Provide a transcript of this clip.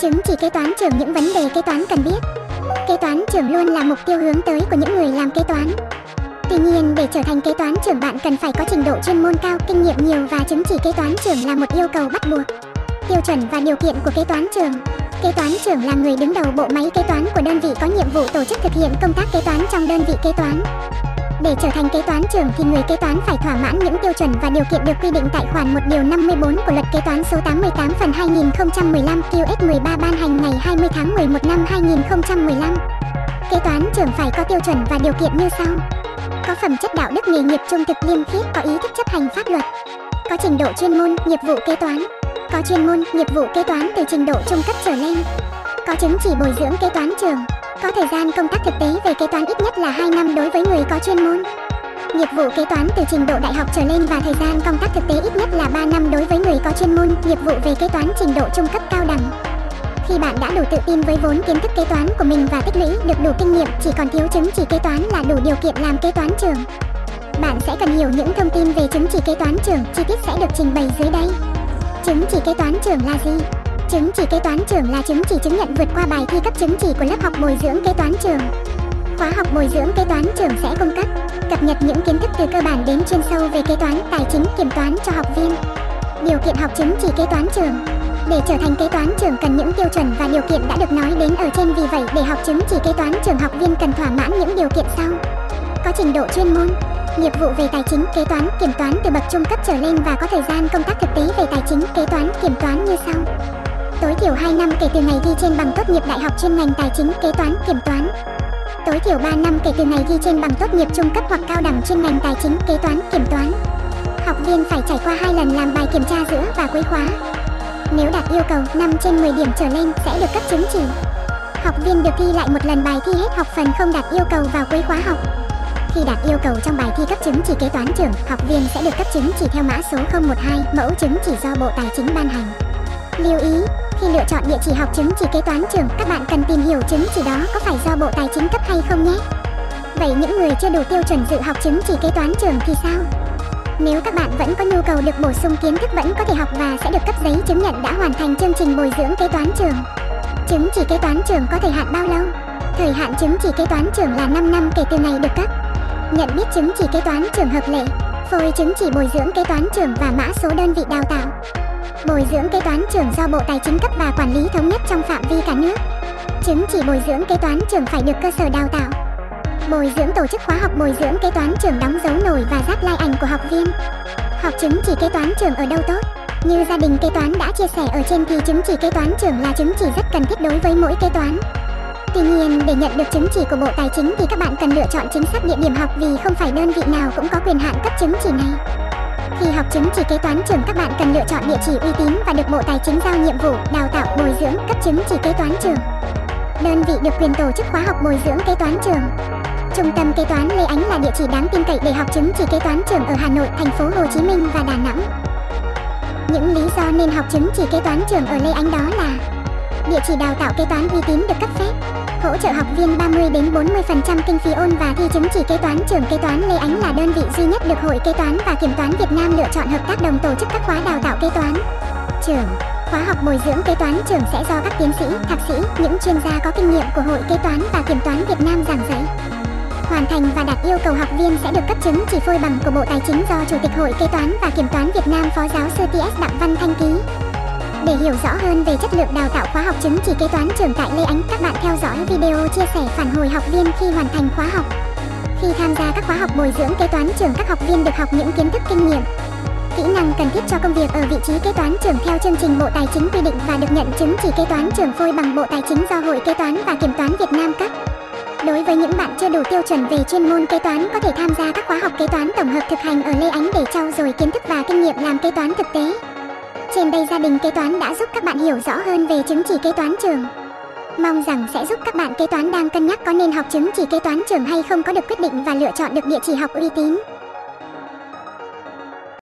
Chứng chỉ kế toán trưởng những vấn đề kế toán cần biết. Kế toán trưởng luôn là mục tiêu hướng tới của những người làm kế toán. Tuy nhiên, để trở thành kế toán trưởng bạn cần phải có trình độ chuyên môn cao, kinh nghiệm nhiều và chứng chỉ kế toán trưởng là một yêu cầu bắt buộc. Tiêu chuẩn và điều kiện của kế toán trưởng. Kế toán trưởng là người đứng đầu bộ máy kế toán của đơn vị có nhiệm vụ tổ chức thực hiện công tác kế toán trong đơn vị kế toán. Để trở thành kế toán trưởng thì người kế toán phải thỏa mãn những tiêu chuẩn và điều kiện được quy định tại khoản 1 điều 54 của luật kế toán số 88 phần 2015 QX13 ban hành ngày 20 tháng 11 năm 2015. Kế toán trưởng phải có tiêu chuẩn và điều kiện như sau: có phẩm chất đạo đức nghề nghiệp trung thực liêm khiết, có ý thức chấp hành pháp luật, có trình độ chuyên môn, nghiệp vụ kế toán, có chuyên môn, nghiệp vụ kế toán từ trình độ trung cấp trở lên, có chứng chỉ bồi dưỡng kế toán trưởng, có thời gian công tác thực tế về kế toán ít nhất là 2 năm đối với người có chuyên môn. Nghiệp vụ kế toán từ trình độ đại học trở lên và thời gian công tác thực tế ít nhất là 3 năm đối với người có chuyên môn, nghiệp vụ về kế toán trình độ trung cấp cao đẳng. Khi bạn đã đủ tự tin với vốn kiến thức kế toán của mình và tích lũy được đủ kinh nghiệm, chỉ còn thiếu chứng chỉ kế toán là đủ điều kiện làm kế toán trưởng. Bạn sẽ cần hiểu những thông tin về chứng chỉ kế toán trưởng, chi tiết sẽ được trình bày dưới đây. Chứng chỉ kế toán trưởng là gì? Chứng chỉ kế toán trưởng là chứng chỉ chứng nhận vượt qua bài thi cấp chứng chỉ của lớp học bồi dưỡng kế toán trưởng. Khóa học bồi dưỡng kế toán trưởng sẽ cung cấp cập nhật những kiến thức từ cơ bản đến chuyên sâu về kế toán, tài chính, kiểm toán cho học viên. Điều kiện học chứng chỉ kế toán trưởng để trở thành kế toán trưởng cần những tiêu chuẩn và điều kiện đã được nói đến ở trên vì vậy để học chứng chỉ kế toán trưởng học viên cần thỏa mãn những điều kiện sau. Có trình độ chuyên môn, nghiệp vụ về tài chính, kế toán, kiểm toán từ bậc trung cấp trở lên và có thời gian công tác thực tế về tài chính, kế toán, kiểm toán như sau. Tối thiểu 2 năm kể từ ngày thi trên bằng tốt nghiệp đại học chuyên ngành tài chính, kế toán, kiểm toán. Tối thiểu 3 năm kể từ ngày thi trên bằng tốt nghiệp trung cấp hoặc cao đẳng chuyên ngành tài chính, kế toán, kiểm toán. Học viên phải trải qua hai lần làm bài kiểm tra giữa và cuối khóa. Nếu đạt yêu cầu 5 trên 10 điểm trở lên sẽ được cấp chứng chỉ. Học viên được thi lại một lần bài thi hết học phần không đạt yêu cầu vào cuối khóa học. Khi đạt yêu cầu trong bài thi cấp chứng chỉ kế toán trưởng, học viên sẽ được cấp chứng chỉ theo mã số 012, mẫu chứng chỉ do Bộ Tài chính ban hành. Lưu ý, khi lựa chọn địa chỉ học chứng chỉ kế toán trưởng, các bạn cần tìm hiểu chứng chỉ đó có phải do Bộ Tài chính cấp hay không nhé. Vậy những người chưa đủ tiêu chuẩn dự học chứng chỉ kế toán trưởng thì sao? Nếu các bạn vẫn có nhu cầu được bổ sung kiến thức vẫn có thể học và sẽ được cấp giấy chứng nhận đã hoàn thành chương trình bồi dưỡng kế toán trưởng. Chứng chỉ kế toán trưởng có thời hạn bao lâu? Thời hạn chứng chỉ kế toán trưởng là 5 năm kể từ ngày được cấp. Nhận biết chứng chỉ kế toán trưởng hợp lệ, phôi chứng chỉ bồi dưỡng kế toán trưởng và mã số đơn vị đào tạo. Bồi dưỡng kế toán trưởng do Bộ Tài chính cấp và quản lý thống nhất trong phạm vi cả nước. Chứng chỉ bồi dưỡng kế toán trưởng phải được cơ sở đào tạo. Bồi dưỡng tổ chức khóa học bồi dưỡng kế toán trưởng đóng dấu nổi và rát lai ảnh của học viên. Học chứng chỉ kế toán trưởng ở đâu tốt? Như gia đình kế toán đã chia sẻ ở trên thì chứng chỉ kế toán trưởng là chứng chỉ rất cần thiết đối với mỗi kế toán. Tuy nhiên, để nhận được chứng chỉ của Bộ Tài chính thì các bạn cần lựa chọn chính xác địa điểm học vì không phải đơn vị nào cũng có quyền hạn cấp chứng chỉ này. Khi học chứng chỉ kế toán trưởng các bạn cần lựa chọn địa chỉ uy tín và được Bộ Tài chính giao nhiệm vụ đào tạo bồi dưỡng cấp chứng chỉ kế toán trưởng. Đơn vị được quyền tổ chức khóa học bồi dưỡng kế toán trưởng. Trung tâm kế toán Lê Ánh là địa chỉ đáng tin cậy để học chứng chỉ kế toán trưởng ở Hà Nội, thành phố Hồ Chí Minh và Đà Nẵng. Những lý do nên học chứng chỉ kế toán trưởng ở Lê Ánh đó là Địa chỉ đào tạo kế toán uy tín được cấp phép Hỗ trợ học viên 30 đến 40% kinh phí ôn và thi chứng chỉ kế toán trưởng kế toán Lê Ánh là đơn vị duy nhất được Hội Kế toán và Kiểm toán Việt Nam lựa chọn hợp tác đồng tổ chức các khóa đào tạo kế toán. Trưởng Khóa học bồi dưỡng kế toán trưởng sẽ do các tiến sĩ, thạc sĩ, những chuyên gia có kinh nghiệm của Hội Kế toán và Kiểm toán Việt Nam giảng dạy. Hoàn thành và đạt yêu cầu học viên sẽ được cấp chứng chỉ phôi bằng của Bộ Tài chính do Chủ tịch Hội Kế toán và Kiểm toán Việt Nam Phó giáo sư TS Đặng Văn Thanh ký. Để hiểu rõ hơn về chất lượng đào tạo khóa học chứng chỉ kế toán trưởng tại Lê Ánh, các bạn theo dõi video chia sẻ phản hồi học viên khi hoàn thành khóa học. Khi tham gia các khóa học bồi dưỡng kế toán trưởng, các học viên được học những kiến thức kinh nghiệm, kỹ năng cần thiết cho công việc ở vị trí kế toán trưởng theo chương trình Bộ Tài chính quy định và được nhận chứng chỉ kế toán trưởng phôi bằng Bộ Tài chính do Hội Kế toán và Kiểm toán Việt Nam cấp. Đối với những bạn chưa đủ tiêu chuẩn về chuyên môn kế toán có thể tham gia các khóa học kế toán tổng hợp thực hành ở Lê Ánh để trau dồi kiến thức và kinh nghiệm làm kế toán thực tế. Trên đây gia đình kế toán đã giúp các bạn hiểu rõ hơn về chứng chỉ kế toán trường Mong rằng sẽ giúp các bạn kế toán đang cân nhắc có nên học chứng chỉ kế toán trường hay không có được quyết định và lựa chọn được địa chỉ học uy tín.